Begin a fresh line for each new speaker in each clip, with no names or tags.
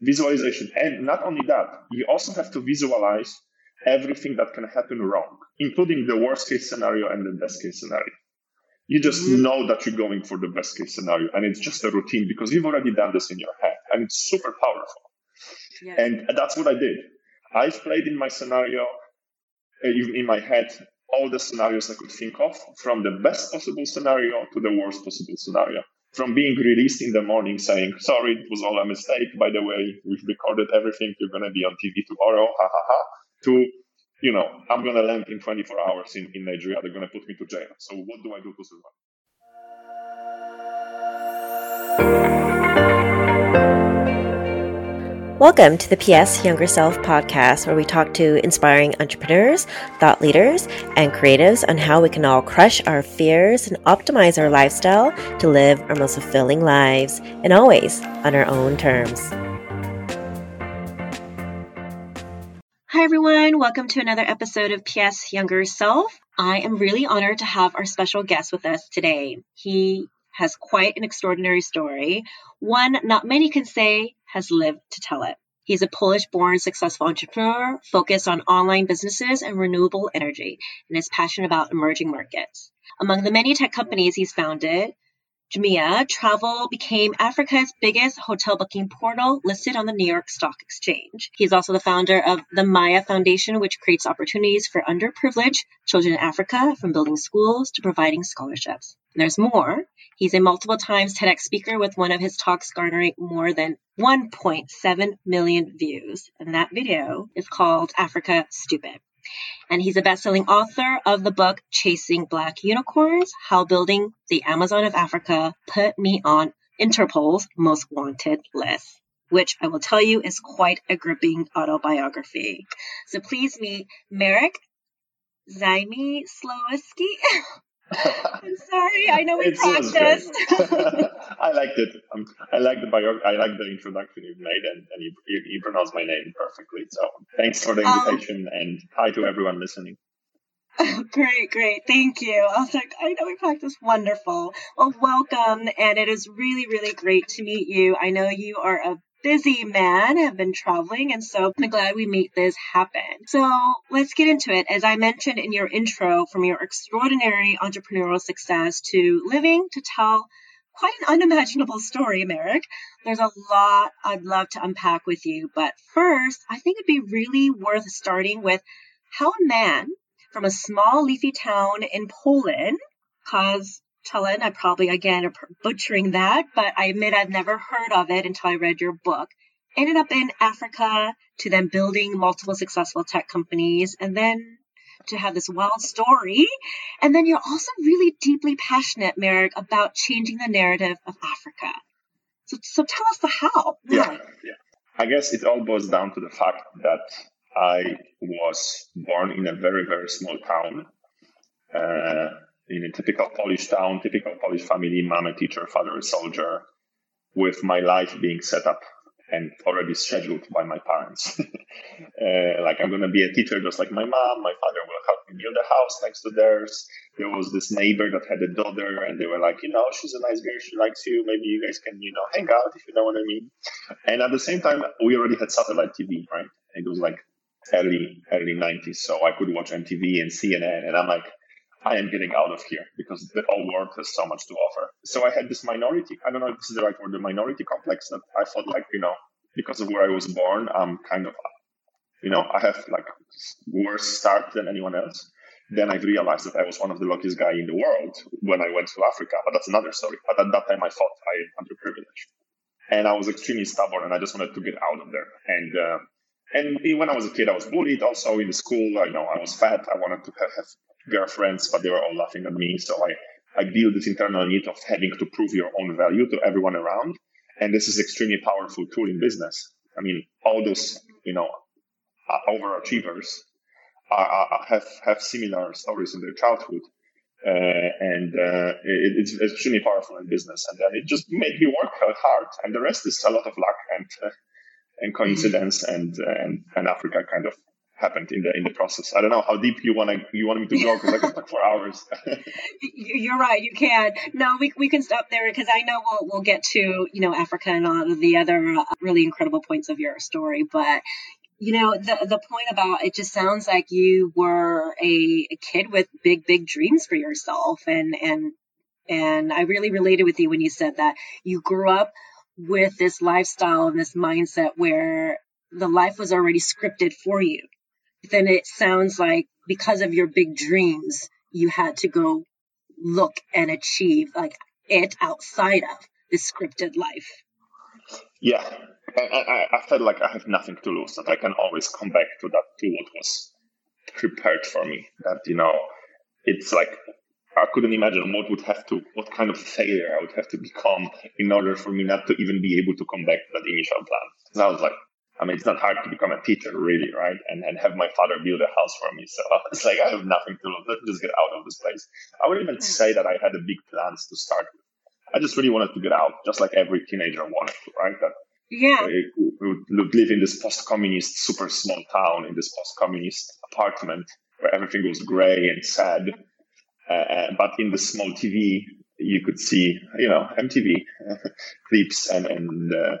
Visualization. And not only that, you also have to visualize everything that can happen wrong, including the worst case scenario and the best case scenario. You just mm-hmm. know that you're going for the best case scenario, and it's just a routine because you've already done this in your head, and it's super powerful. Yeah. And that's what I did. I've played in my scenario, uh, in my head, all the scenarios I could think of, from the best possible scenario to the worst possible scenario. From being released in the morning saying, sorry, it was all a mistake. By the way, we've recorded everything. You're going to be on TV tomorrow. Ha ha ha. To, you know, I'm going to land in 24 hours in, in Nigeria. They're going to put me to jail. So what do I do to survive?
Welcome to the PS Younger Self podcast, where we talk to inspiring entrepreneurs, thought leaders, and creatives on how we can all crush our fears and optimize our lifestyle to live our most fulfilling lives, and always on our own terms. Hi, everyone. Welcome to another episode of PS Younger Self. I am really honored to have our special guest with us today. He has quite an extraordinary story, one not many can say has lived to tell it. He's a Polish born successful entrepreneur focused on online businesses and renewable energy and is passionate about emerging markets. Among the many tech companies he's founded, Jumia Travel became Africa's biggest hotel booking portal listed on the New York Stock Exchange. He's also the founder of the Maya Foundation, which creates opportunities for underprivileged children in Africa from building schools to providing scholarships. And there's more. He's a multiple times TEDx speaker with one of his talks garnering more than 1.7 million views. And that video is called Africa Stupid. And he's a best-selling author of the book Chasing Black Unicorns: How Building the Amazon of Africa Put Me on Interpol's Most Wanted List, which I will tell you is quite a gripping autobiography. So please meet Marek Zaimi Slowski. I'm sorry. I know we it's practiced.
I liked it. Um, I like the bio. I like the introduction you've made, and, and you, you, you pronounced my name perfectly. So thanks for the um, invitation, um, and hi to everyone listening.
great, great. Thank you. I was like, I know we practiced wonderful. Well, welcome. And it is really, really great to meet you. I know you are a busy man, have been traveling, and so I'm glad we made this happen. So let's get into it. As I mentioned in your intro, from your extraordinary entrepreneurial success to living to tell quite an unimaginable story, Marek. There's a lot I'd love to unpack with you, but first, I think it'd be really worth starting with how a man from a small leafy town in Poland, cause Chelen. I'm probably again butchering that, but I admit I've never heard of it until I read your book. Ended up in Africa to then building multiple successful tech companies and then to have this wild story. And then you're also really deeply passionate, Merrick, about changing the narrative of Africa. So, so tell us the how.
Yeah, yeah. I guess it all boils down to the fact that I was born in a very, very small town. Uh, in a typical Polish town, typical Polish family, mom a teacher, father a soldier, with my life being set up and already scheduled by my parents. uh, like I'm to be a teacher just like my mom. My father will help me build a house next to theirs. There was this neighbor that had a daughter, and they were like, you know, she's a nice girl. She likes you. Maybe you guys can, you know, hang out if you know what I mean. And at the same time, we already had satellite TV, right? It was like early early 90s, so I could watch MTV and CNN, and I'm like, I am getting out of here because the whole world has so much to offer. So I had this minority, I don't know if this is the right word, the minority complex that I felt like, you know, because of where I was born, I'm kind of, you know, I have like worse start than anyone else. Then I realized that I was one of the luckiest guy in the world when I went to Africa, but that's another story. But at that time, I thought I am underprivileged, and I was extremely stubborn, and I just wanted to get out of there. And uh, and when I was a kid, I was bullied also in the school. I know I was fat. I wanted to have girlfriends, but they were all laughing at me. So I, I built this internal need of having to prove your own value to everyone around. And this is extremely powerful tool in business. I mean, all those, you know, uh, overachievers are, are, have, have similar stories in their childhood. Uh, and uh, it, it's extremely powerful in business. And then it just made me work hard. And the rest is a lot of luck and, uh, and coincidence and, and, and Africa kind of happened in the in the process. I don't know how deep you want to you want me to go because I can talk for hours.
You're right, you can. No, we we can stop there because I know we'll we'll get to you know Africa and all of the other uh, really incredible points of your story, but. You know the the point about it just sounds like you were a, a kid with big big dreams for yourself and and and I really related with you when you said that you grew up with this lifestyle and this mindset where the life was already scripted for you then it sounds like because of your big dreams, you had to go look and achieve like it outside of the scripted life.
Yeah, I, I, I felt like I have nothing to lose, that I can always come back to that, to what was prepared for me. That, you know, it's like I couldn't imagine what would have to, what kind of failure I would have to become in order for me not to even be able to come back to that initial plan. So I was like, I mean, it's not hard to become a teacher, really, right? And and have my father build a house for me. So it's like I have nothing to lose. Let's just get out of this place. I wouldn't even say that I had a big plans to start with. I just really wanted to get out, just like every teenager wanted to, right? That
yeah,
we would live in this post-communist, super small town, in this post-communist apartment where everything was gray and sad. Uh, but in the small TV, you could see, you know, MTV clips and and uh,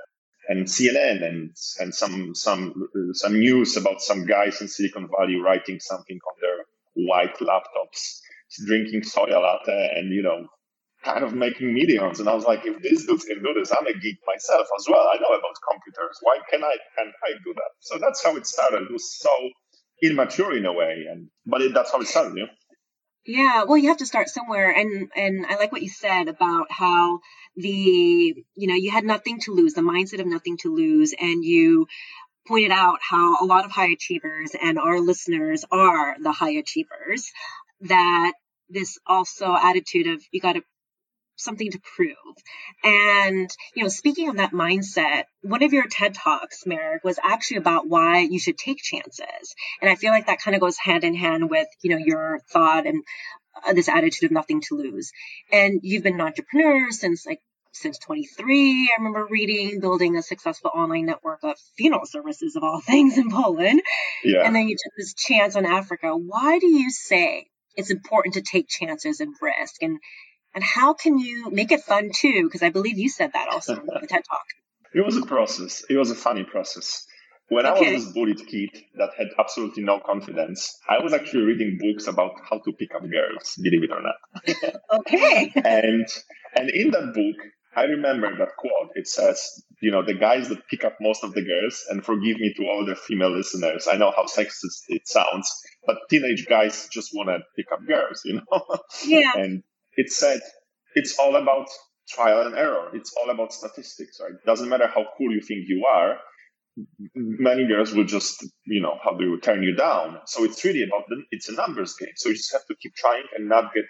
and CNN and and some some some news about some guys in Silicon Valley writing something on their white laptops, drinking soy latte, and you know, kind of making millions. And I was like, if these dudes can do this, I'm a geek myself as well. I know about computers. Why can I can I do that? So that's how it started. It was so immature in a way, and but it, that's how it started. Know?
Yeah, well, you have to start somewhere, and and I like what you said about how the you know you had nothing to lose, the mindset of nothing to lose, and you pointed out how a lot of high achievers and our listeners are the high achievers. That this also attitude of you got to something to prove. And, you know, speaking of that mindset, one of your TED Talks, Marek, was actually about why you should take chances. And I feel like that kind of goes hand in hand with, you know, your thought and Uh, this attitude of nothing to lose. And you've been an entrepreneur since like since 23. I remember reading, building a successful online network of funeral services of all things in Poland. Yeah. And then you took this chance on Africa. Why do you say it's important to take chances and risk? And and how can you make it fun too? Because I believe you said that also in the TED Talk.
It was a process. It was a funny process. When okay. I was this bullied kid that had absolutely no confidence, I was actually reading books about how to pick up girls, believe it or not.
okay.
and and in that book, I remember that quote. It says, you know, the guys that pick up most of the girls, and forgive me to all the female listeners, I know how sexist it sounds, but teenage guys just want to pick up girls, you know?
Yeah.
and it said it's all about trial and error. It's all about statistics, right? It doesn't matter how cool you think you are. Many girls will just, you know, how will turn you down. So it's really about the, it's a numbers game. So you just have to keep trying and not get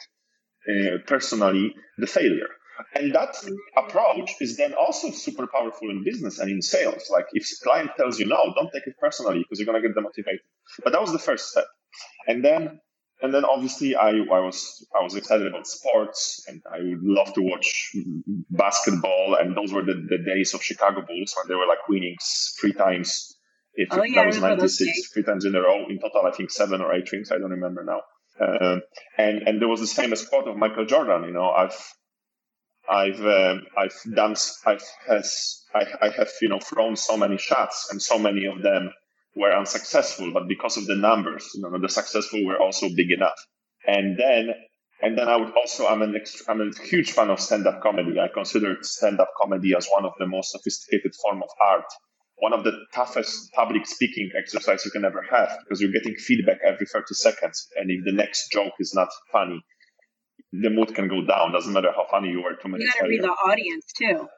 uh, personally the failure. And that approach is then also super powerful in business and in sales. Like if a client tells you no, don't take it personally because you're going to get demotivated. But that was the first step. And then and then obviously I, I was I was excited about sports and I would love to watch basketball. And those were the, the days of Chicago Bulls when they were like winning three times. If oh, yeah, that was 96 three times in a row. In total I think seven or eight rings. I don't remember now. Um, and and there was this famous quote of Michael Jordan you know I've I've um, I've done I've has I, I have you know thrown so many shots and so many of them were unsuccessful, but because of the numbers, you know, the successful were also big enough. And then, and then I would also, I'm an, I'm a huge fan of stand-up comedy. I consider stand-up comedy as one of the most sophisticated form of art, one of the toughest public speaking exercise you can ever have because you're getting feedback every 30 seconds. And if the next joke is not funny, the mood can go down. Doesn't matter how funny you were two minutes.
You got to read the audience too.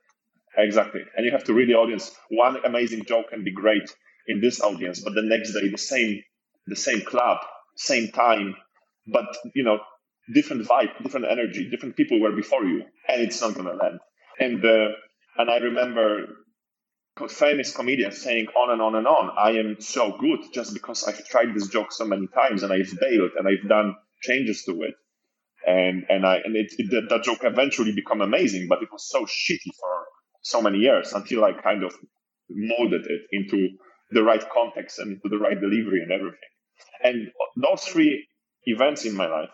Exactly, and you have to read the audience. One amazing joke can be great, in this audience, but the next day the same the same club, same time, but you know different vibe, different energy, different people were before you, and it's not gonna land. And uh, and I remember famous comedians saying on and on and on, I am so good just because I've tried this joke so many times and I've failed and I've done changes to it. And and I and it, it that joke eventually become amazing, but it was so shitty for so many years until I kind of molded it into the right context and to the right delivery and everything. And those three events in my life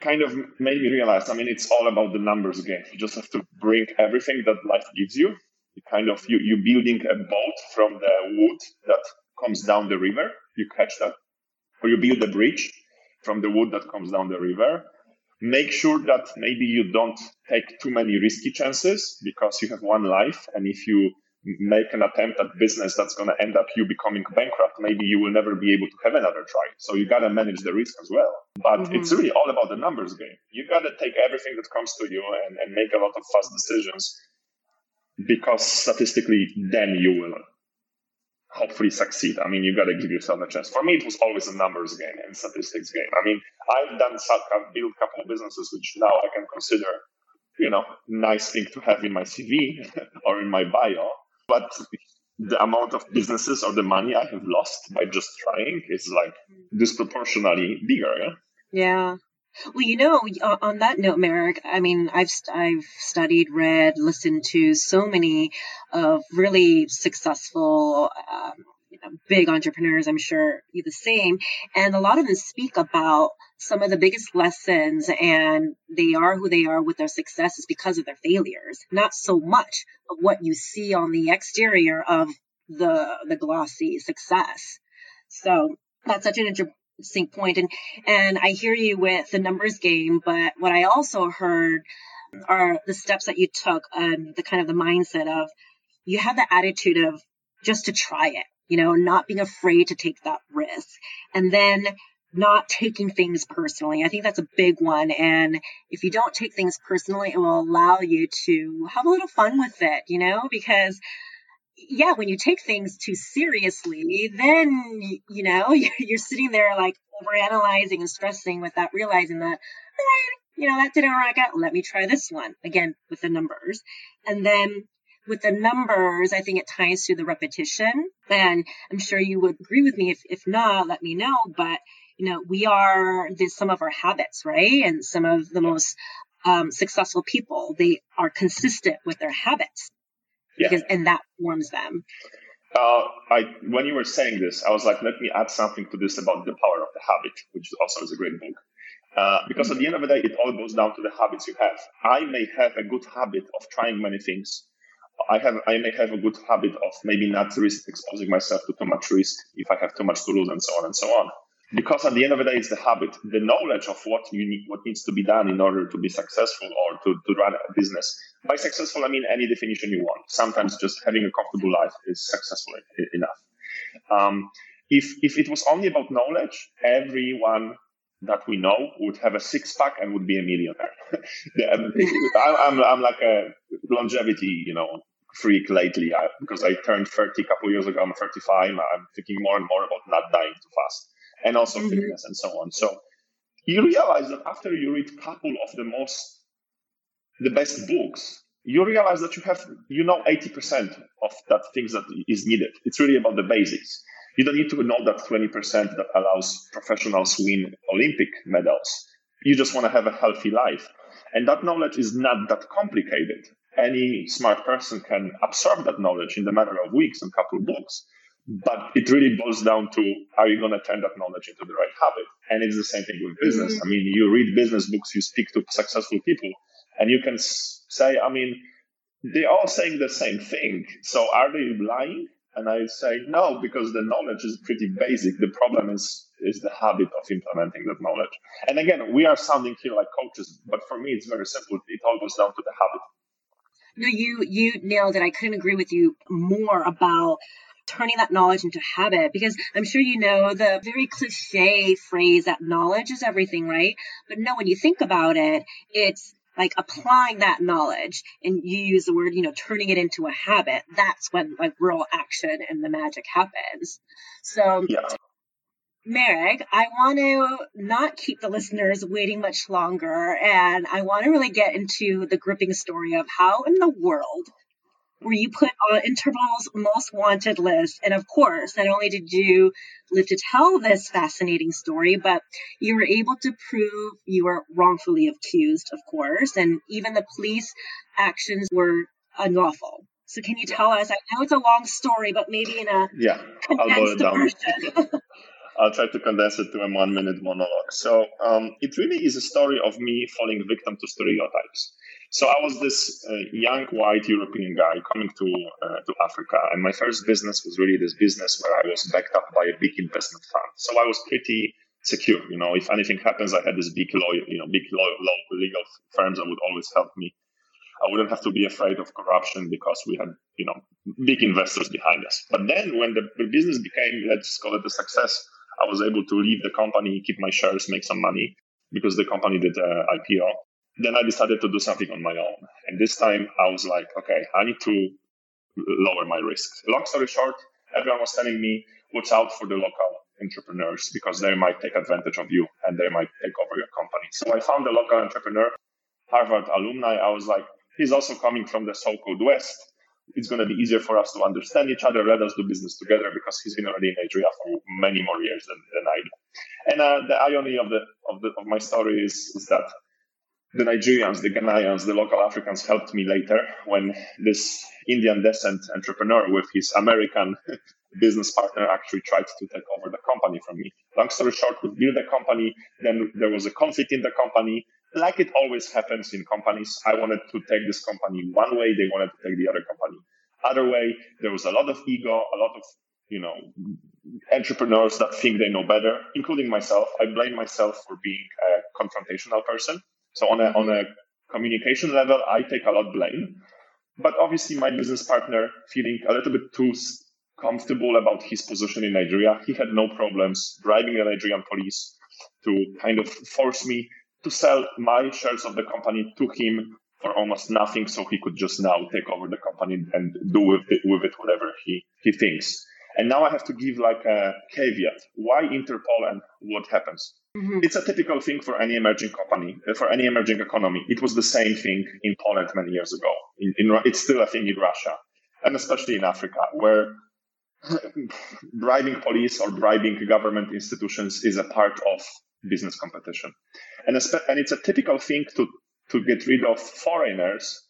kind of made me realize i mean it's all about the numbers again you just have to bring everything that life gives you you kind of you, you're building a boat from the wood that comes down the river you catch that or you build a bridge from the wood that comes down the river make sure that maybe you don't take too many risky chances because you have one life and if you make an attempt at business that's going to end up you becoming bankrupt, maybe you will never be able to have another try. So you got to manage the risk as well. But mm-hmm. it's really all about the numbers game. You got to take everything that comes to you and, and make a lot of fast decisions because statistically, then you will hopefully succeed. I mean, you got to give yourself a chance. For me, it was always a numbers game and statistics game. I mean, I've done, I've built a couple of businesses which now I can consider, you know, nice thing to have in my CV or in my bio but the amount of businesses or the money I have lost by just trying is like disproportionately bigger. Yeah.
Yeah. Well, you know, on that note, Marek, I mean, I've I've studied, read, listened to so many of really successful um, big entrepreneurs, I'm sure you the same. And a lot of them speak about some of the biggest lessons and they are who they are with their successes because of their failures, not so much of what you see on the exterior of the the glossy success. So that's such an interesting point. And and I hear you with the numbers game, but what I also heard are the steps that you took and the kind of the mindset of you have the attitude of just to try it you know, not being afraid to take that risk. And then not taking things personally. I think that's a big one. And if you don't take things personally, it will allow you to have a little fun with it, you know, because yeah, when you take things too seriously, then, you know, you're sitting there like overanalyzing and stressing without realizing that, you know, that didn't work out. Let me try this one again with the numbers. And then with the numbers, I think it ties to the repetition. And I'm sure you would agree with me. If, if not, let me know. But, you know, we are this, some of our habits, right? And some of the most um, successful people, they are consistent with their habits. Yeah. Because, and that forms them.
Uh, I, when you were saying this, I was like, let me add something to this about the power of the habit, which also is a great book. Uh, because at the end of the day, it all goes down to the habits you have. I may have a good habit of trying many things, I have I may have a good habit of maybe not risk exposing myself to too much risk if I have too much to lose and so on and so on. Because at the end of the day, it's the habit, the knowledge of what you need, what needs to be done in order to be successful or to, to run a business. By successful, I mean any definition you want. Sometimes just having a comfortable life is successful enough. Um, if if it was only about knowledge, everyone that we know would have a six pack and would be a millionaire. Um, I'm, I'm like a longevity, you know, freak lately I, because I turned 30 a couple years ago. I'm 35. I'm thinking more and more about not dying too fast and also mm-hmm. fitness and so on. So you realize that after you read a couple of the most, the best books, you realize that you have, you know, 80% of that things that is needed. It's really about the basics. You don't need to know that 20% that allows professionals win Olympic medals. You just want to have a healthy life. And that knowledge is not that complicated. Any smart person can absorb that knowledge in the matter of weeks and couple of books. But it really boils down to are you going to turn that knowledge into the right habit? And it's the same thing with business. Mm-hmm. I mean, you read business books, you speak to successful people, and you can say, I mean, they're all saying the same thing. So are they lying? And I say no, because the knowledge is pretty basic. The problem is is the habit of implementing that knowledge. And again, we are sounding here like coaches, but for me, it's very simple. It all goes down to the habit.
No, you you nailed it. I couldn't agree with you more about turning that knowledge into habit because I'm sure you know the very cliche phrase that knowledge is everything, right? But no, when you think about it, it's like applying that knowledge and you use the word, you know, turning it into a habit, that's when like real action and the magic happens. So yeah. Marek, I want to not keep the listeners waiting much longer, and I want to really get into the gripping story of how in the world where you put on Interpol's most wanted list. And of course, not only did you live to tell this fascinating story, but you were able to prove you were wrongfully accused, of course, and even the police actions were unlawful. So can you tell us? I know it's a long story, but maybe in a
yeah, I'll boil it down. I'll try to condense it to a one minute monologue. So um, it really is a story of me falling victim to stereotypes. So I was this uh, young white European guy coming to uh, to Africa, and my first business was really this business where I was backed up by a big investment fund. So I was pretty secure. You know, if anything happens, I had this big lawyer, you know, big law, law legal firms that would always help me. I wouldn't have to be afraid of corruption because we had, you know, big investors behind us. But then when the, business became, let's call it a success, I was able to leave the company, keep my shares, make some money because the company did uh, IPO. Then I decided to do something on my own. And this time I was like, okay, I need to lower my risk. Long story short, everyone was telling me, watch out for the local entrepreneurs because they might take advantage of you and they might take over your company. So I found a local entrepreneur, Harvard alumni. I was like, he's also coming from the so-called West it's going to be easier for us to understand each other. Let us do business together because he's been already in Nigeria for many more years than, than I do. And uh, the irony of the of the of my story is is that the Nigerians, the Ghanaians, the local Africans helped me later when this Indian descent entrepreneur with his American business partner actually tried to take over the company from me. Long story short, we built the company. Then there was a conflict in the company like it always happens in companies, I wanted to take this company one way, they wanted to take the other company other way. There was a lot of ego, a lot of you know entrepreneurs that think they know better, including myself. I blame myself for being a confrontational person. So on a on a communication level, I take a lot blame. But obviously, my business partner feeling a little bit too comfortable about his position in Nigeria, he had no problems bribing the Nigerian police to kind of force me to sell my shares of the company to him for almost nothing so he could just now take over the company and do with it, with it whatever he, he thinks. And now I have to give like a caveat. Why Interpol and what happens? Mm-hmm. It's a typical thing for any emerging company, uh, for any emerging economy. It was the same thing in Poland many years ago. In, in, it's still a thing in Russia, and especially in Africa, where bribing police or bribing government institutions is a part of business competition. And, and it's a typical thing to, to get rid of foreigners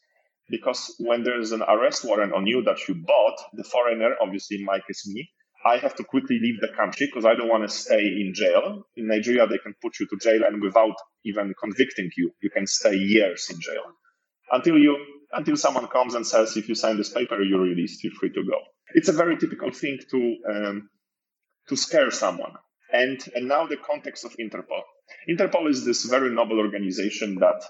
because when there's an arrest warrant on you that you bought, the foreigner, obviously Mike is me, I have to quickly leave the country because I don't want to stay in jail. In Nigeria, they can put you to jail and without even convicting you, you can stay years in jail until you until someone comes and says, if you sign this paper, you're released, you're free to go. It's a very typical thing to um, to scare someone. And, and now the context of Interpol. Interpol is this very noble organization that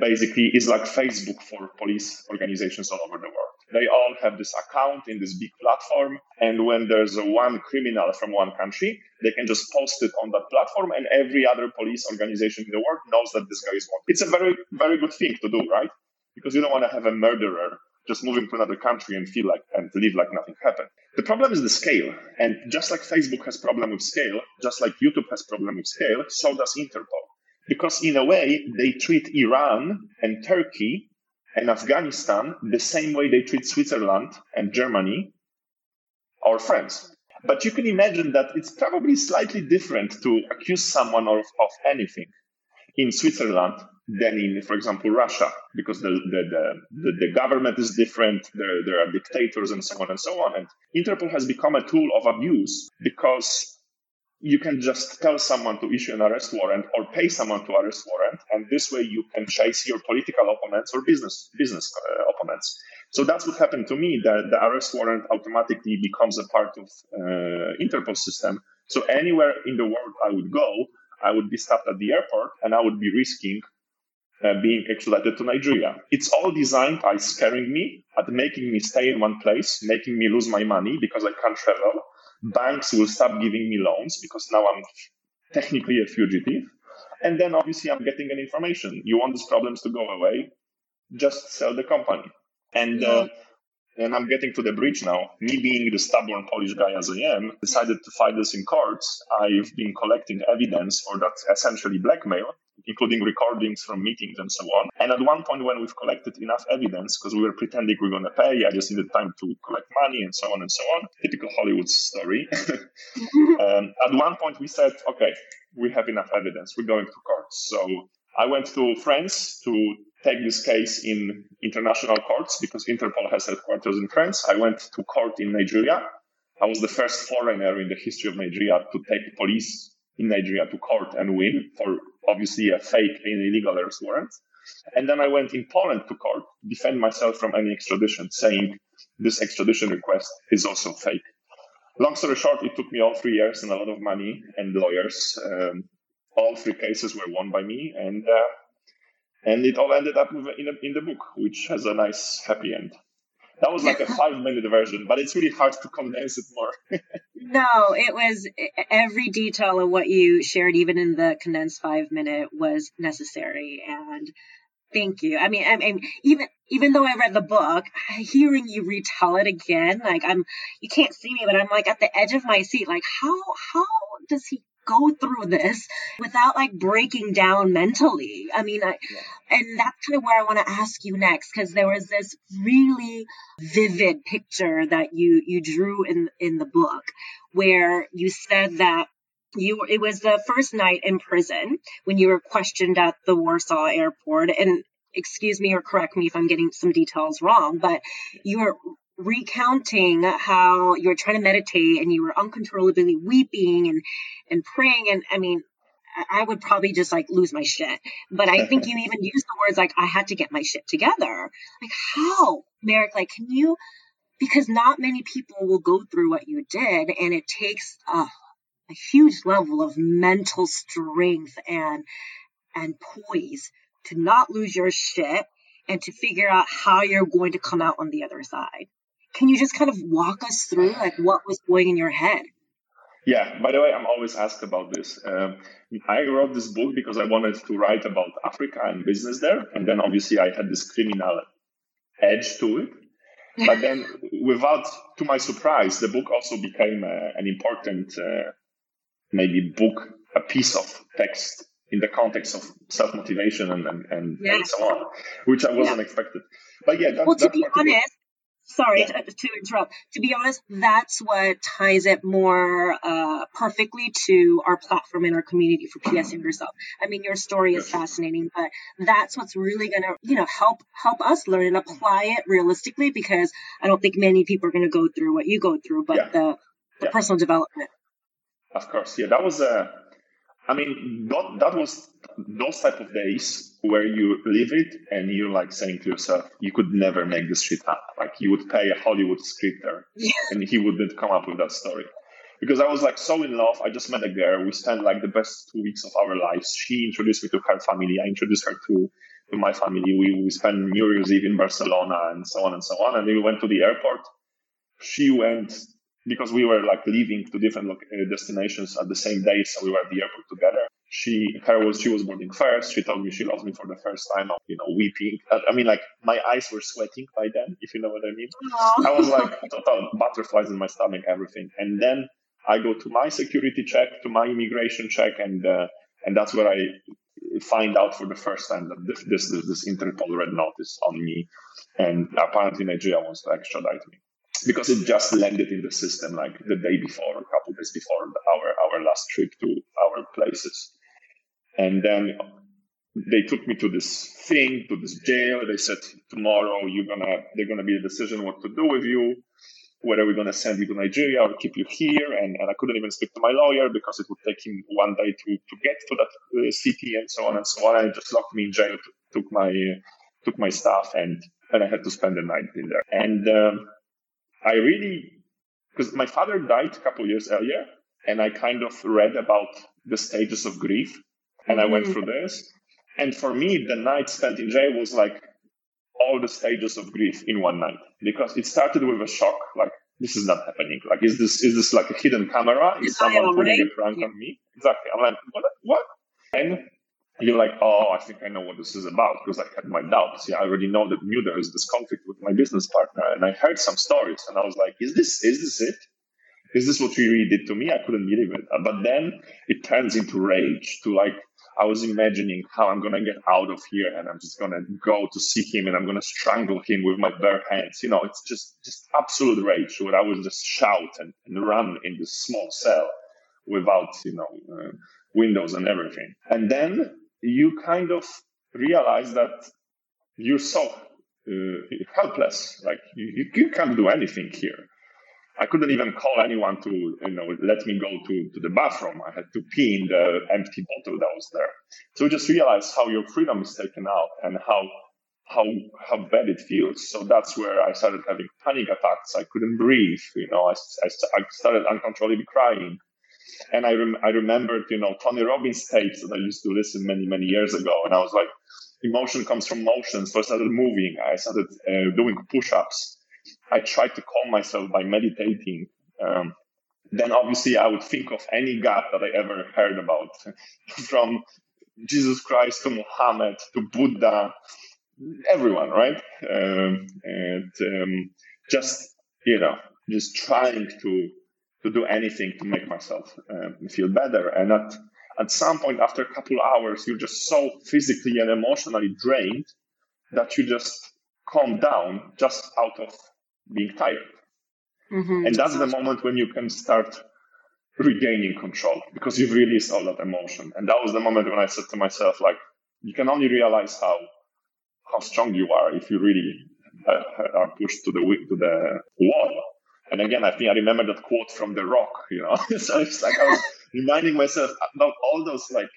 basically is like Facebook for police organizations all over the world. They all have this account in this big platform. And when there's one criminal from one country, they can just post it on that platform and every other police organization in the world knows that this guy is wanted. It's a very, very good thing to do, right? Because you don't want to have a murderer just moving to another country and feel like and live like nothing happened. The problem is the scale. And just like Facebook has problem with scale, just like YouTube has problem with scale, so does Interpol. Because in a way, they treat Iran and Turkey and Afghanistan the same way they treat Switzerland and Germany, our friends. But you can imagine that it's probably slightly different to accuse someone of, of anything in Switzerland than in, for example, Russia, because the, the, the, the, government is different, there, there are dictators and so on and so on. And Interpol has become a tool of abuse because you can just tell someone to issue an arrest warrant or pay someone to arrest warrant, and this way you can chase your political opponents or business business uh, opponents. So that's what happened to me. that the arrest warrant automatically becomes a part of uh, Interpol system. So anywhere in the world I would go, I would be stopped at the airport and I would be risking uh, being extradited to Nigeria. It's all designed by scaring me, at making me stay in one place, making me lose my money because I can't travel. Banks will stop giving me loans because now I'm technically a fugitive. And then obviously I'm getting an information. You want these problems to go away? Just sell the company. And uh, and I'm getting to the bridge now. Me being the stubborn Polish guy as I am, decided to fight this in courts. I've been collecting evidence for that essentially blackmail, including recordings from meetings and so on. And at one point, when we've collected enough evidence, because we were pretending we are going to pay, I just needed time to collect money and so on and so on. Typical Hollywood story. um, at one point, we said, okay, we have enough evidence. We're going to court. So I went to France to take this case in international courts because Interpol has headquarters in France. I went to court in Nigeria. I was the first foreigner in the history of Nigeria to take police in Nigeria to court and win for obviously a fake illegal arrest warrant. And then I went in Poland to court, to defend myself from any extradition, saying this extradition request is also fake. Long story short, it took me all three years and a lot of money and lawyers. Um, all three cases were won by me, and uh, and it all ended up in, a, in the book, which has a nice happy end. That was like a five minute version, but it's really hard to condense it more.
no, it was every detail of what you shared, even in the condensed five minute, was necessary. And thank you. I mean, I mean, even even though I read the book, hearing you retell it again, like I'm, you can't see me, but I'm like at the edge of my seat. Like, how how does he go through this without like breaking down mentally. I mean, I, yeah. and that's kind of where I want to ask you next because there was this really vivid picture that you you drew in in the book where you said that you it was the first night in prison when you were questioned at the Warsaw airport and excuse me or correct me if I'm getting some details wrong, but you were recounting how you were trying to meditate and you were uncontrollably weeping and and praying. And i mean i would probably just like lose my shit. But i think you even used the words like i had to get my shit together. Like how merrick? Like can you because not many people will go through what you did and it takes a, a huge level of mental strength and and poise to not lose your shit and to figure out how you're going to come out on the other side can you just kind of walk us through like what was going in your head?
Yeah, by the way, I'm always asked about this. Um, I wrote this book because I wanted to write about Africa and business there. And then obviously I had this criminal edge to it. But then, without, to my surprise, the book also became uh, an important, uh, maybe book, a piece of text in the context of self motivation and, and, and, yeah. and, so on, which I wasn't yeah. expected. But yeah, that,
well, to be honest, sorry yeah. to, to, interrupt. To be honest, that's what ties it more uh, perfectly to our platform and our community for PS Younger Self. I mean, your story is fascinating, but that's what's really going to, you know, help help us learn and apply it realistically because I don't think many people are going to go through what you go through, but yeah. the the yeah. personal development.
Of course, yeah, that was a I mean, that, that was those type of days where you live it and you're like saying to yourself, you could never make this shit up. Like you would pay a Hollywood scripter yeah. and he wouldn't come up with that story. Because I was like so in love. I just met a girl. We spent like the best two weeks of our lives. She introduced me to her family. I introduced her to, to my family. We, we spent New Year's Eve in Barcelona and so on and so on. And then we went to the airport. She went because we were like leaving to different uh, destinations at the same day, so we were at the airport together. She, her was, she was boarding first. She told me she loves me for the first time. You know, weeping. I mean, like my eyes were sweating by then, if you know what I mean. Aww. I was like total butterflies in my stomach, everything. And then I go to my security check, to my immigration check, and uh, and that's where I find out for the first time that this this this, this Interpol red notice on me, and apparently Nigeria wants to extradite me because it just landed in the system like the day before, a couple days before our our last trip to our places, and then they took me to this thing, to this jail. They said tomorrow you're gonna they're gonna be a decision what to do with you, whether we're gonna send you to Nigeria or keep you here. And, and I couldn't even speak to my lawyer because it would take him one day to, to get to that uh, city and so on and so on. And just locked me in jail, took my uh, took my stuff, and and I had to spend the night in there. And um, I really, because my father died a couple years earlier, and I kind of read about the stages of grief, and mm-hmm. I went mm-hmm. through this. And for me, the night spent in jail was like all the stages of grief in one night because it started with a shock, like this is not happening. Like, is this is this like a hidden camera? Is someone putting a prank on me? Exactly. I'm like, what? What? And you're like, oh, I think I know what this is about because I had my doubts. Yeah, I already know that knew there is this conflict with my business partner, and I heard some stories, and I was like, is this is this it? Is this what you really did to me? I couldn't believe it. But then it turns into rage. To like, I was imagining how I'm gonna get out of here, and I'm just gonna go to see him, and I'm gonna strangle him with my bare hands. You know, it's just just absolute rage where I would just shout and, and run in this small cell without you know. Uh, windows and everything. And then you kind of realize that you're so uh, helpless. Like you, you can't do anything here. I couldn't even call anyone to, you know, let me go to, to the bathroom. I had to pee in the empty bottle that was there. So just realize how your freedom is taken out and how, how, how bad it feels. So that's where I started having panic attacks. I couldn't breathe. You know, I, I, I started uncontrollably crying. And I, rem- I remembered, you know, Tony Robbins tapes that I used to listen many, many years ago. And I was like, emotion comes from motion. So I started moving. I started uh, doing push-ups. I tried to calm myself by meditating. Um, then obviously I would think of any God that I ever heard about, from Jesus Christ to Muhammad to Buddha, everyone, right? Um, and um, just you know, just trying to to do anything to make myself um, feel better. And at at some point, after a couple hours, you're just so physically and emotionally drained that you just calm down just out of being tired. Mm-hmm. And that's the moment when you can start regaining control because you've released all that emotion. And that was the moment when I said to myself, like, you can only realize how how strong you are if you really uh, are pushed to the to the wall. And again, I think I remember that quote from The Rock. You know, so it's like I was reminding myself about all those like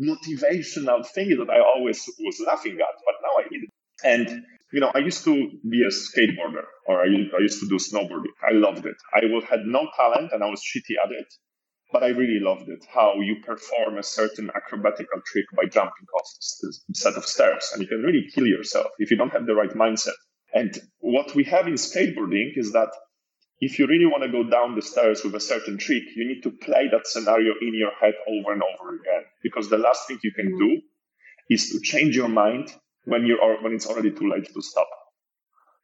motivational things that I always was laughing at, but now I need it. And you know, I used to be a skateboarder or I, I used to do snowboarding. I loved it. I had no talent and I was shitty at it, but I really loved it. How you perform a certain acrobatical trick by jumping off a set of stairs and you can really kill yourself if you don't have the right mindset. And what we have in skateboarding is that if you really want to go down the stairs with a certain trick, you need to play that scenario in your head over and over again. Because the last thing you can do is to change your mind when you are when it's already too late to stop.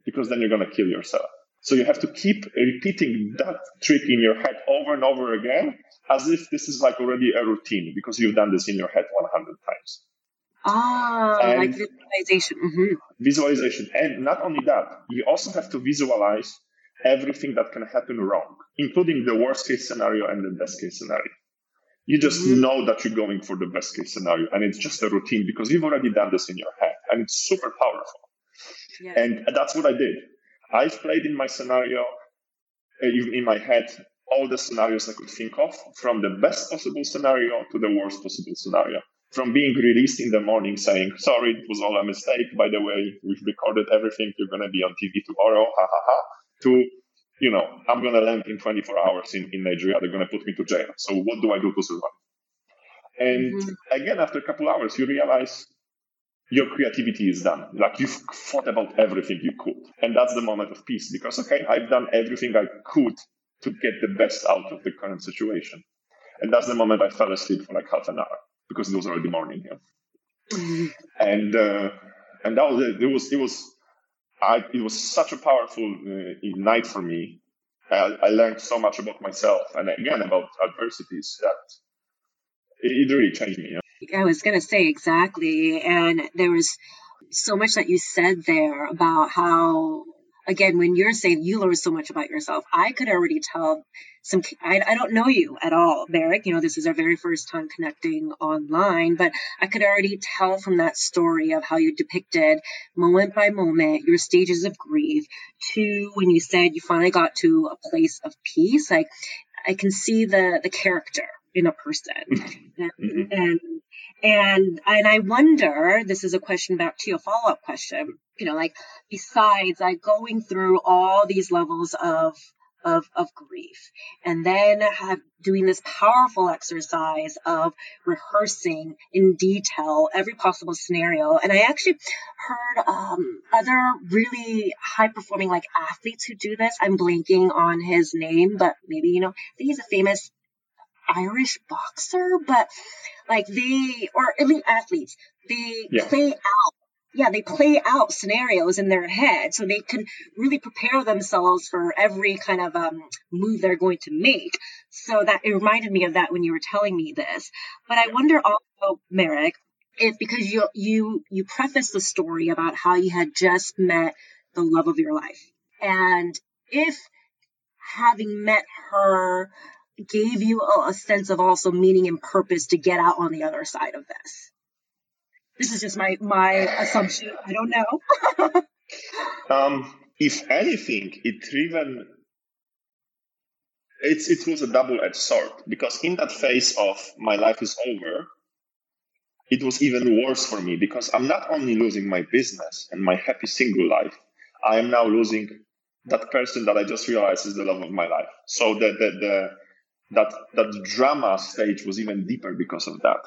Because then you're gonna kill yourself. So you have to keep repeating that trick in your head over and over again, as if this is like already a routine because you've done this in your head 100 times.
Ah, and like visualization. Mm-hmm.
Visualization. And not only that, you also have to visualize everything that can happen wrong, including the worst case scenario and the best case scenario. You just mm-hmm. know that you're going for the best case scenario, and it's just a routine because you've already done this in your head, and it's super powerful. And that's what I did. I've played in my scenario, uh, in my head, all the scenarios I could think of, from the best possible scenario to the worst possible scenario. From being released in the morning saying, sorry, it was all a mistake. By the way, we've recorded everything. You're going to be on TV tomorrow. Ha ha ha to, you know, I'm going to land in 24 hours in, in Nigeria. They're going to put me to jail. So what do I do to survive? And mm-hmm. again, after a couple hours, you realize your creativity is done. Like you've thought about everything you could. And that's the moment of peace because, okay, I've done everything I could to get the best out of the current situation. And that's the moment I fell asleep for like half an hour because it was already morning. Yeah. Mm-hmm. And, uh, and that was it. It was, it was I, it was such a powerful uh, night for me. I, I, learned so much about myself and again about adversities that it, it really changed me.
I was going to say exactly. And there was so much that you said there about how again, when you're saying you learn so much about yourself, I could already tell some, I, I don't know you at all, Marek. You know, this is our very first time connecting online, but I could already tell from that story of how you depicted moment by moment your stages of grief to when you said you finally got to a place of peace. Like, I can see the, the character in a person. Mm-hmm. and and and I wonder, this is a question back to your follow-up question, you know, like besides like going through all these levels of of, of grief and then have doing this powerful exercise of rehearsing in detail every possible scenario and i actually heard um, other really high performing like athletes who do this i'm blanking on his name but maybe you know I think he's a famous irish boxer but like they, or elite athletes, they yeah. play out yeah, they play out scenarios in their head so they can really prepare themselves for every kind of um, move they're going to make. So that it reminded me of that when you were telling me this. But I wonder also, Merrick, if because you you you preface the story about how you had just met the love of your life, and if having met her gave you a, a sense of also meaning and purpose to get out on the other side of this? This is just my my assumption. I don't
know. um, if anything, it even it's it was a double-edged sword because in that phase of my life is over, it was even worse for me because I'm not only losing my business and my happy single life, I am now losing that person that I just realized is the love of my life. So the the, the that that drama stage was even deeper because of that.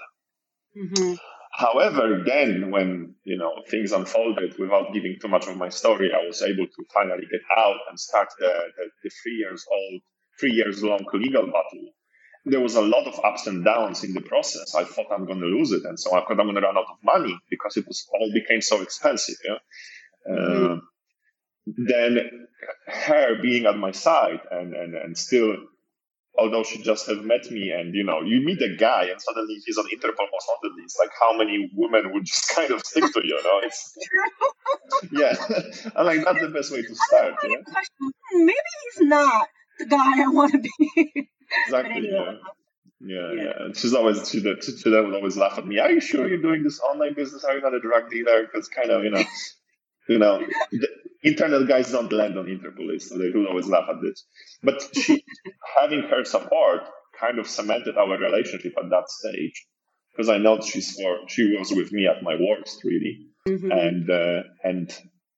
Mm-hmm. However, then when you know things unfolded, without giving too much of my story, I was able to finally get out and start the, the, the three years old, three years long legal battle. There was a lot of ups and downs in the process. I thought I'm going to lose it, and so I thought I'm going to run out of money because it was all became so expensive. Yeah? Mm-hmm. Uh, then her being at my side and, and, and still although she just have met me and you know you meet a guy and suddenly he's on interpol most wanted list like how many women would just kind of stick to you, you know it's yeah i like that's the best way to start yeah?
Hmm, maybe he's not the guy i want to be
exactly anyway. yeah. yeah. yeah, yeah. She's always she, she, she would always laugh at me. Are you sure you're doing this online business? Are you not a drug dealer? Because kind of you know, you know, internet guys don't land on Interpol so they will always laugh at this. But she, having her support kind of cemented our relationship at that stage because I know she's for she was with me at my worst really, mm-hmm. and uh, and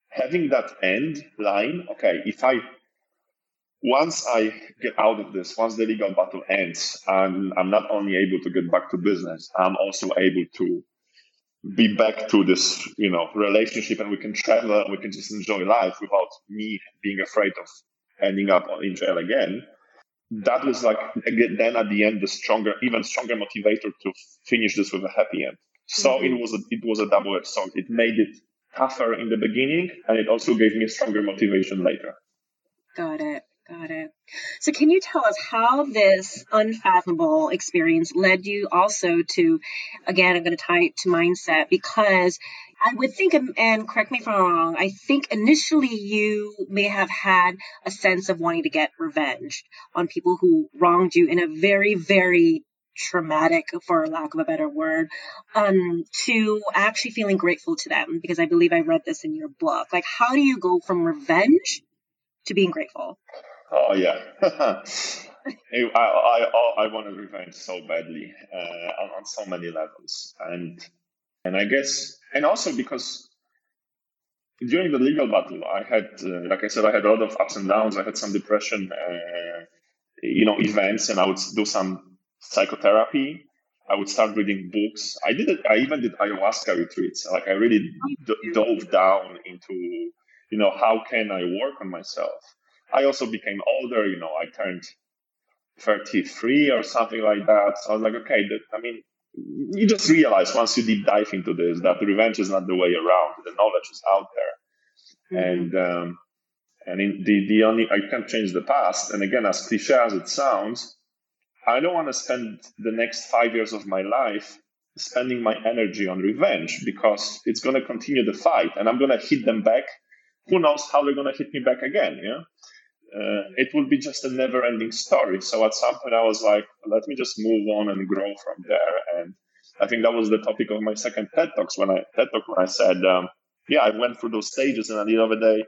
having that end line. Okay, if I once I get out of this, once the legal battle ends, I'm I'm not only able to get back to business, I'm also able to be back to this, you know, relationship and we can travel and we can just enjoy life without me being afraid of ending up in jail again. That was like, again, then at the end, the stronger, even stronger motivator to finish this with a happy end. So mm-hmm. it was a, it was a double edged sword. It made it tougher in the beginning and it also gave me a stronger motivation later.
Got it. Got it. So, can you tell us how this unfathomable experience led you also to, again, I'm going to tie it to mindset because I would think, and correct me if I'm wrong, I think initially you may have had a sense of wanting to get revenge on people who wronged you in a very, very traumatic, for lack of a better word, um, to actually feeling grateful to them because I believe I read this in your book. Like, how do you go from revenge to being grateful?
Oh yeah, I, I I wanted revenge so badly uh, on, on so many levels, and and I guess and also because during the legal battle, I had, uh, like I said, I had a lot of ups and downs. I had some depression, uh, you know, events, and I would do some psychotherapy. I would start reading books. I did it. I even did ayahuasca retreats. Like I really d- dove down into, you know, how can I work on myself? I also became older. You know, I turned 33 or something like that. So I was like, okay, that, I mean, you just realize once you deep dive into this that revenge is not the way around. The knowledge is out there, mm-hmm. and um, and in the the only I can't change the past. And again, as cliche as it sounds, I don't want to spend the next five years of my life spending my energy on revenge because it's going to continue the fight, and I'm going to hit them back. Who knows how they're going to hit me back again? Yeah uh, it would be just a never ending story. So at some point, I was like, let me just move on and grow from there. And I think that was the topic of my second TED Talks when I TED Talk when I said, um, yeah, I went through those stages, and at the end of the day,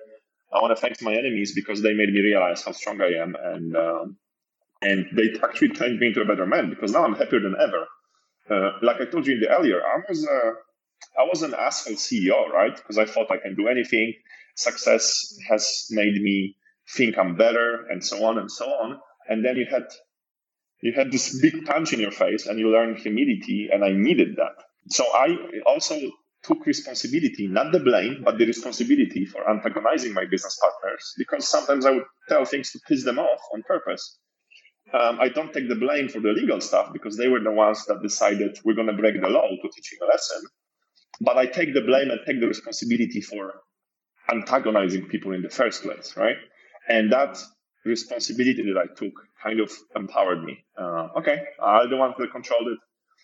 I want to thank my enemies because they made me realize how strong I am, and um, and they actually turned me into a better man because now I'm happier than ever. Uh, like I told you in the earlier, I was a, I was an asshole CEO, right? Because I thought I can do anything. Success has made me think I'm better and so on and so on. And then you had you had this big punch in your face and you learned humility and I needed that. So I also took responsibility, not the blame, but the responsibility for antagonizing my business partners because sometimes I would tell things to piss them off on purpose. Um, I don't take the blame for the legal stuff because they were the ones that decided we're going to break the law to teach him a lesson. But I take the blame and take the responsibility for antagonizing people in the first place, right? And that responsibility that I took kind of empowered me. Uh, okay, I'm the one that controlled it.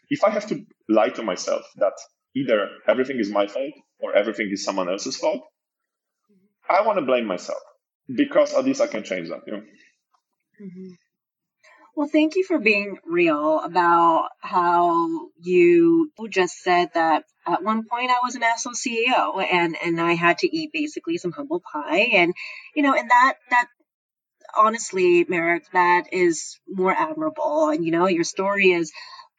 If I have to lie to myself that either everything is my fault or everything is someone else's fault, I want to blame myself because at least I can change that. You know?
mm-hmm. Well, thank you for being real about how you just said that at one point I was an asshole CEO and, and I had to eat basically some humble pie. And, you know, and that, that honestly, Marek, that is more admirable. And, you know, your story is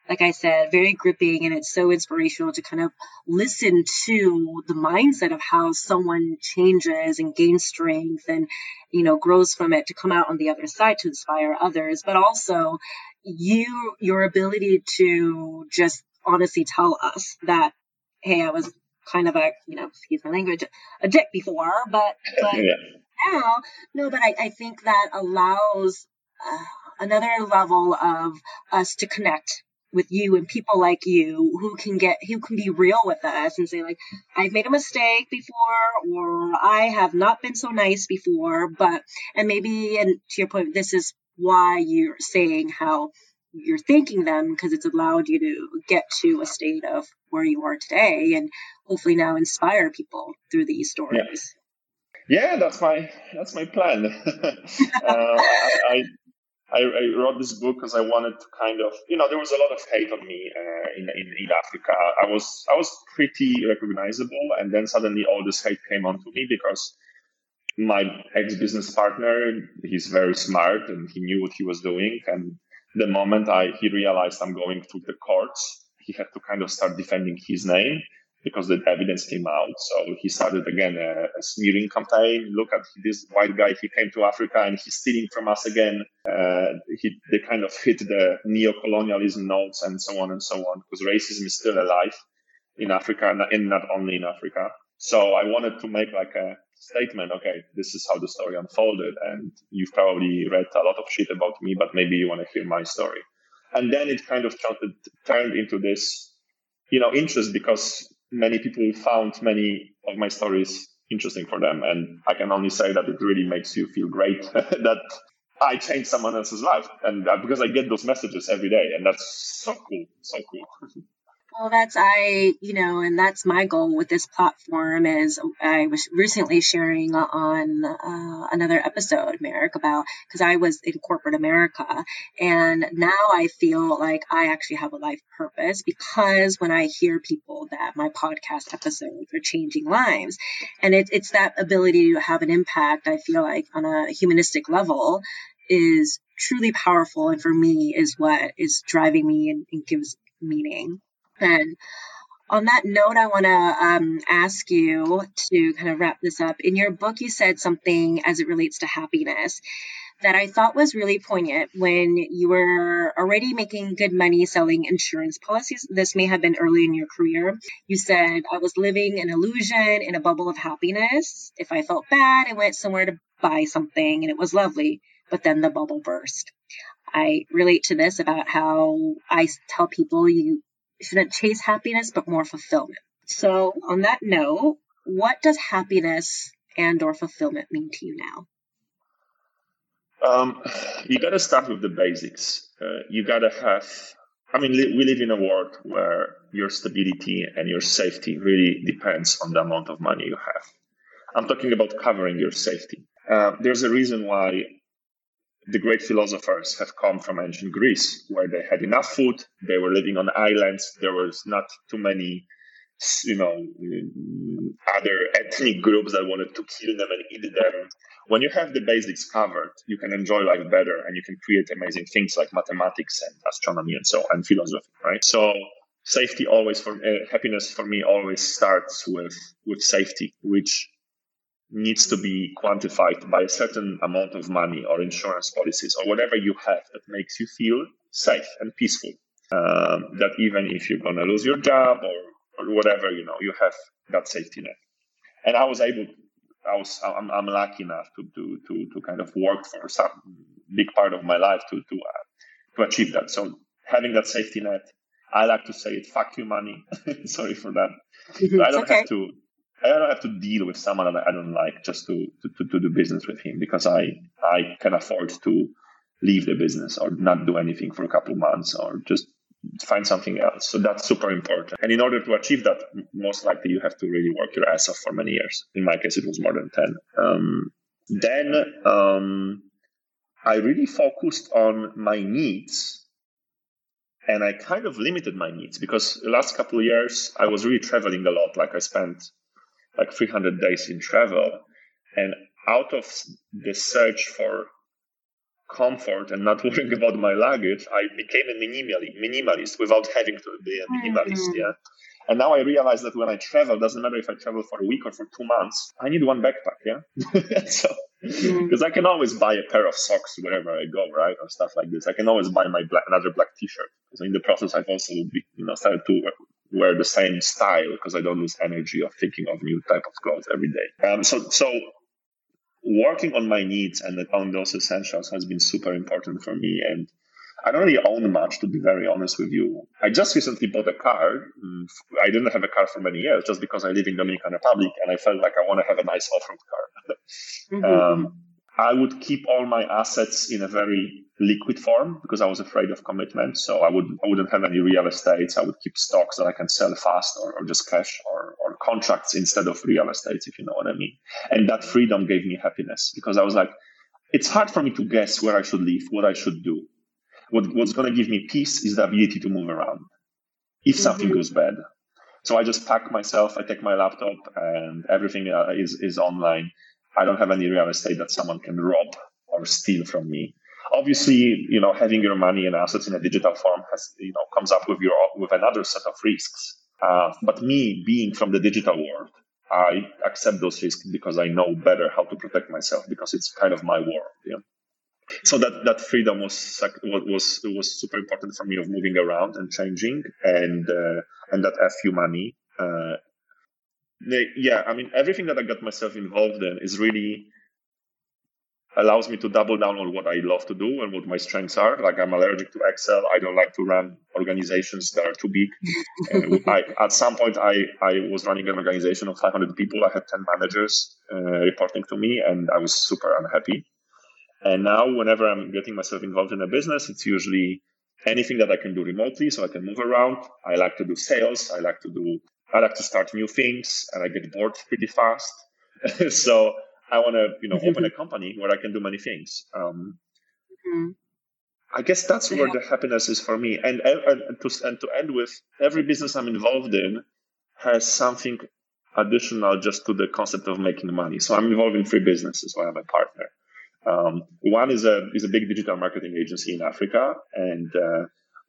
like I said, very gripping and it's so inspirational to kind of listen to the mindset of how someone changes and gains strength and, you know, grows from it to come out on the other side to inspire others, but also you, your ability to just honestly tell us that, hey, I was kind of a, you know, excuse my language, a dick before, but, but yeah. now, no, but I, I think that allows uh, another level of us to connect with you and people like you who can get who can be real with us and say like I've made a mistake before or I have not been so nice before but and maybe and to your point this is why you're saying how you're thanking them because it's allowed you to get to a state of where you are today and hopefully now inspire people through these stories.
Yeah, yeah that's my that's my plan. uh, I, I, I, wrote this book because I wanted to kind of, you know, there was a lot of hate on me uh, in, in, in Africa. I was I was pretty recognizable, and then suddenly all this hate came onto me because my ex business partner, he's very smart and he knew what he was doing. And the moment I he realized I'm going to the courts, he had to kind of start defending his name because the evidence came out. So he started again a, a, smearing campaign. Look at this white guy. He came to Africa and he's stealing from us again. Uh, he, they kind of hit the neo-colonialism notes and so on and so on because racism is still alive in Africa and not only in Africa. So I wanted to make like a statement. Okay, this is how the story unfolded. And you've probably read a lot of shit about me, but maybe you want to hear my story. And then it kind of turned into this, you know, interest because many people found many of my stories interesting for them. And I can only say that it really makes you feel great that I changed someone else's life. And uh, because I get those messages every day, and that's so cool, so cool.
Well, that's I, you know, and that's my goal with this platform. Is I was recently sharing on uh, another episode, Marek, about because I was in corporate America, and now I feel like I actually have a life purpose because when I hear people that my podcast episodes are changing lives, and it, it's that ability to have an impact. I feel like on a humanistic level is truly powerful, and for me is what is driving me and, and gives meaning. And on that note, I want to um, ask you to kind of wrap this up. In your book, you said something as it relates to happiness that I thought was really poignant when you were already making good money selling insurance policies. This may have been early in your career. You said, I was living an illusion in a bubble of happiness. If I felt bad, I went somewhere to buy something and it was lovely, but then the bubble burst. I relate to this about how I tell people you shouldn't chase happiness, but more fulfillment. So on that note, what does happiness and or fulfillment mean to you now?
Um, you got to start with the basics. Uh, you got to have, I mean, li- we live in a world where your stability and your safety really depends on the amount of money you have. I'm talking about covering your safety. Uh, there's a reason why the great philosophers have come from ancient Greece, where they had enough food, they were living on islands, there was not too many, you know, other ethnic groups that wanted to kill them and eat them. When you have the basics covered, you can enjoy life better and you can create amazing things like mathematics and astronomy and so on, and philosophy, right? So safety always for uh, happiness for me always starts with with safety, which needs to be quantified by a certain amount of money or insurance policies or whatever you have that makes you feel safe and peaceful. Um, that even if you're going to lose your job or, or whatever, you know, you have that safety net. And I was able, I was, I'm, I'm lucky enough to, to, to, to kind of work for some big part of my life to, to, uh, to achieve that. So having that safety net, I like to say it, fuck you money. Sorry for that. I don't okay. have to, I don't have to deal with someone that I don't like just to, to, to do business with him because I, I can afford to leave the business or not do anything for a couple months or just find something else. So that's super important. And in order to achieve that, most likely you have to really work your ass off for many years. In my case, it was more than 10. Um, then um, I really focused on my needs and I kind of limited my needs because the last couple of years I was really traveling a lot. Like I spent like 300 days in travel. And out of the search for comfort and not worrying about my luggage, I became a minimalist, minimalist without having to be a minimalist. Mm-hmm. Yeah. And now I realize that when I travel, doesn't matter if I travel for a week or for two months, I need one backpack. Yeah. so, because mm-hmm. I can always buy a pair of socks wherever I go, right, or stuff like this. I can always buy my black, another black T-shirt. So in the process, I've also, be, you know, started to wear the same style because I don't lose energy of thinking of new type of clothes every day. Um, so, so working on my needs and on those essentials has been super important for me. And I don't really own much, to be very honest with you. I just recently bought a car. Mm, I didn't have a car for many years just because I live in Dominican Republic and I felt like I want to have a nice off-road car. mm-hmm. um, I would keep all my assets in a very liquid form because I was afraid of commitment. So I would I wouldn't have any real estates. I would keep stocks that I can sell fast or, or just cash or, or contracts instead of real estates, if you know what I mean. And that freedom gave me happiness because I was like, it's hard for me to guess where I should live, what I should do. What, what's going to give me peace is the ability to move around if something mm-hmm. goes bad. So I just pack myself, I take my laptop, and everything uh, is, is online. I don't have any real estate that someone can rob or steal from me. Obviously, you know, having your money and assets in a digital form has, you know, comes up with your with another set of risks. Uh, but me being from the digital world, I accept those risks because I know better how to protect myself because it's kind of my world. Yeah so that that freedom was was was super important for me of moving around and changing and uh, and that fu money uh, they, yeah i mean everything that i got myself involved in is really allows me to double down on what i love to do and what my strengths are like i'm allergic to excel i don't like to run organizations that are too big I, at some point I, I was running an organization of 500 people i had 10 managers uh, reporting to me and i was super unhappy and now, whenever I'm getting myself involved in a business, it's usually anything that I can do remotely, so I can move around. I like to do sales. I like to do. I like to start new things, and I get bored pretty fast. so I want to, you know, open a company where I can do many things. Um, mm-hmm. I guess that's where the happiness is for me. And, and, and, to, and to end with, every business I'm involved in has something additional just to the concept of making money. So I'm involved in three businesses where I'm a partner. Um, one is a is a big digital marketing agency in Africa, and uh,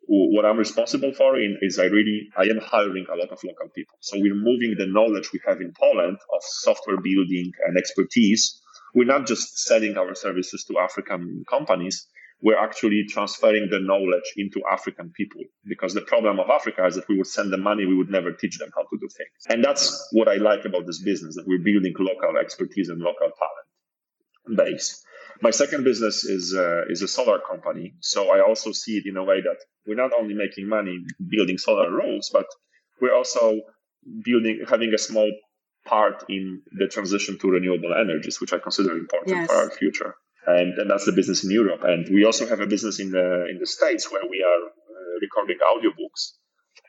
what I'm responsible for in, is I really I am hiring a lot of local people. So we're moving the knowledge we have in Poland of software building and expertise. We're not just selling our services to African companies. We're actually transferring the knowledge into African people because the problem of Africa is that we would send them money, we would never teach them how to do things. And that's what I like about this business that we're building local expertise and local talent base. My second business is uh, is a solar company, so I also see it in a way that we're not only making money building solar roofs, but we're also building having a small part in the transition to renewable energies, which I consider important yes. for our future. And, and that's the business in Europe. And we also have a business in the in the States where we are uh, recording audiobooks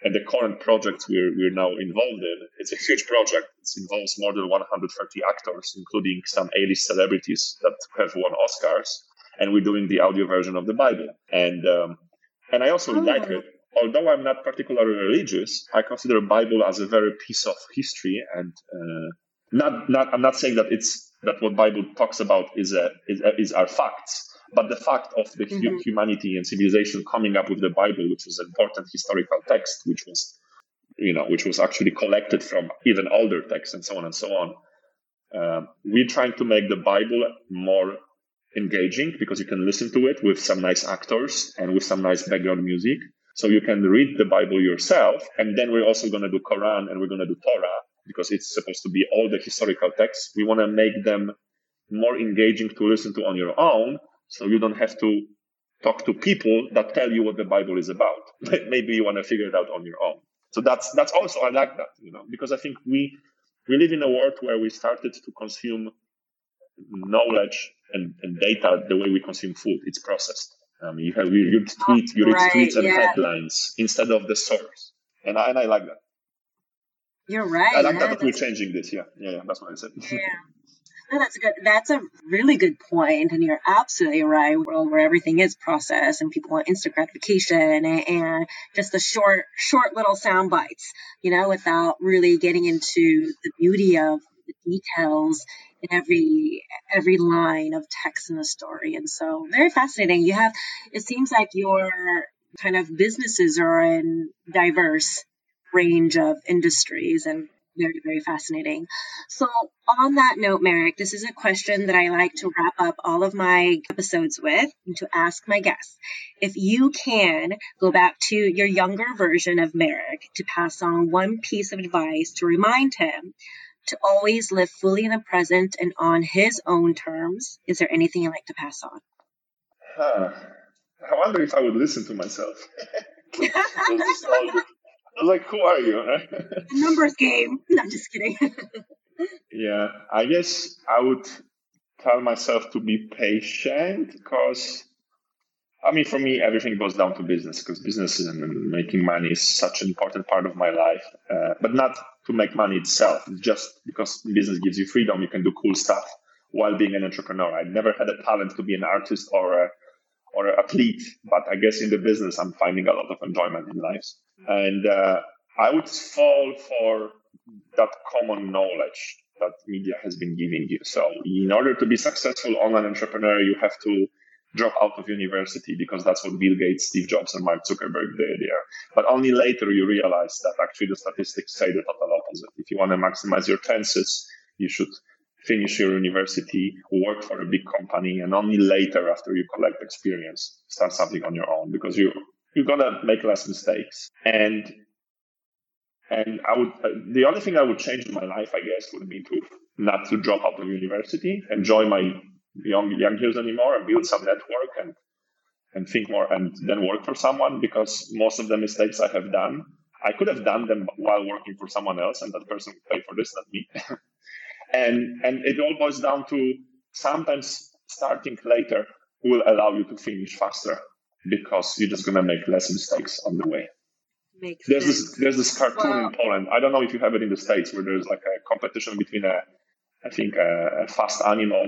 and the current project we're, we're now involved in, it's a huge project. It involves more than 130 actors, including some A-list celebrities that have won Oscars. And we're doing the audio version of the Bible. And, um, and I also oh. like it. Although I'm not particularly religious, I consider Bible as a very piece of history and, uh, not, not, I'm not saying that it's, that what Bible talks about is a, is, a, is our facts but the fact of the mm-hmm. humanity and civilization coming up with the Bible, which was an important historical text, which was, you know, which was actually collected from even older texts and so on and so on. Um, we're trying to make the Bible more engaging because you can listen to it with some nice actors and with some nice background music. So you can read the Bible yourself. And then we're also going to do Quran and we're going to do Torah because it's supposed to be all the historical texts. We want to make them more engaging to listen to on your own so you don't have to talk to people that tell you what the Bible is about. Maybe you want to figure it out on your own. So that's that's also I like that, you know, because I think we we live in a world where we started to consume knowledge and, and data the way we consume food. It's processed. Um, you have you read tweet, you read right, tweets and yeah. headlines instead of the source, and I, and I like that.
You're right.
I like yeah, that we're changing this. Yeah, yeah, yeah that's what I said.
Yeah. That's a good. That's a really good point, and you're absolutely right. World where everything is processed and people want instant gratification and, and just the short, short little sound bites, you know, without really getting into the beauty of the details in every every line of text in the story. And so, very fascinating. You have. It seems like your kind of businesses are in diverse range of industries and very, very fascinating. So, on that note, Marek, this is a question that I like to wrap up all of my episodes with and to ask my guests. If you can go back to your younger version of Marek to pass on one piece of advice to remind him to always live fully in the present and on his own terms, is there anything you'd like to pass on?
Huh. I wonder if I would listen to myself. like, who are you?
A numbers game. No, I'm just kidding.
yeah, I guess I would tell myself to be patient because, I mean, for me, everything goes down to business because business and making money is such an important part of my life. Uh, but not to make money itself, just because business gives you freedom, you can do cool stuff while being an entrepreneur. I never had a talent to be an artist or a or an athlete, but I guess in the business, I'm finding a lot of enjoyment in life. And uh, I would fall for that common knowledge that media has been giving you. So, in order to be successful online entrepreneur, you have to drop out of university because that's what Bill Gates, Steve Jobs, and Mark Zuckerberg did there. But only later you realize that actually the statistics say the total opposite. If you want to maximize your chances, you should finish your university, work for a big company, and only later, after you collect experience, start something on your own because you you're gonna make less mistakes. And and I would uh, the only thing I would change in my life, I guess, would be to not to drop out of university, enjoy my young young years anymore, and build some network and and think more, and then work for someone because most of the mistakes I have done. I could have done them while working for someone else, and that person would pay for this, not me. And, and it all boils down to sometimes starting later will allow you to finish faster because you're just going to make less mistakes on the way.
Makes
there's
sense.
this there's this cartoon in Poland. I don't know if you have it in the states where there's like a competition between a I think a, a fast animal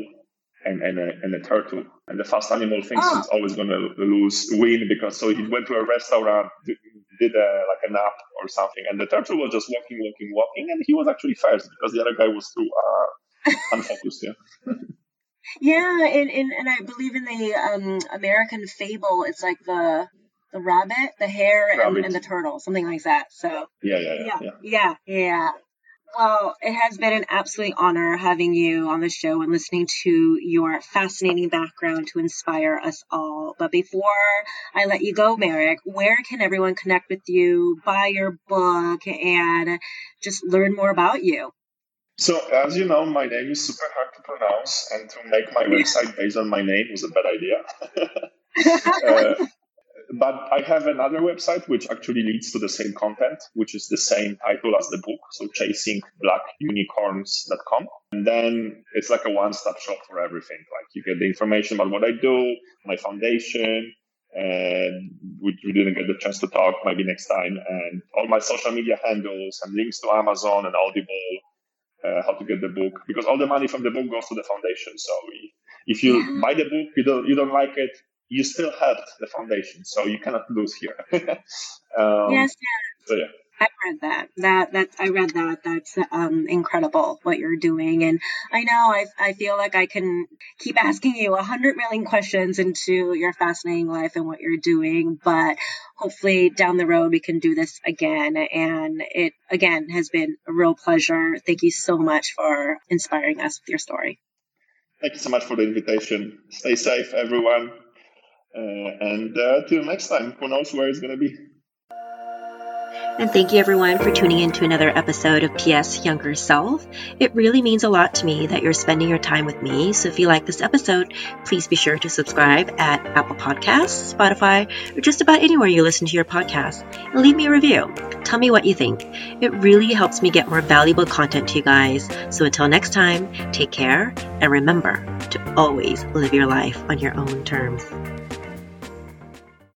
and and a, and a turtle. And the fast animal thinks oh. it's always going to lose win because so he went to a restaurant, did a, like a nap or something, and the turtle was just walking, walking, walking, and he was actually first because the other guy was too uh, unfocused. Yeah.
yeah, and, and and I believe in the um, American fable. It's like the the rabbit, the hare, and, and, the turtle, something like that. So
yeah, yeah, yeah,
yeah, yeah. yeah. Well, it has been an absolute honor having you on the show and listening to your fascinating background to inspire us all. But before I let you go, Marek, where can everyone connect with you, buy your book, and just learn more about you?
So, as you know, my name is super hard to pronounce, and to make my website based on my name was a bad idea. uh, but I have another website which actually leads to the same content, which is the same title as the book. So chasingblackunicorns.com. And then it's like a one-stop shop for everything. Like you get the information about what I do, my foundation, and we, we didn't get the chance to talk maybe next time and all my social media handles and links to Amazon and Audible, uh, how to get the book because all the money from the book goes to the foundation. So if you buy the book, you don't, you don't like it, you still helped the foundation, so you cannot lose here.
um, yes,
So yeah.
I read that. That that I read that. That's um, incredible what you're doing, and I know I I feel like I can keep asking you a hundred million questions into your fascinating life and what you're doing, but hopefully down the road we can do this again. And it again has been a real pleasure. Thank you so much for inspiring us with your story.
Thank you so much for the invitation. Stay safe, everyone. Uh, and uh, till next time, who knows where it's going to be.
And thank you everyone for tuning in to another episode of PS Younger Self. It really means a lot to me that you're spending your time with me. So if you like this episode, please be sure to subscribe at Apple Podcasts, Spotify, or just about anywhere you listen to your podcast and leave me a review. Tell me what you think. It really helps me get more valuable content to you guys. So until next time, take care and remember to always live your life on your own terms.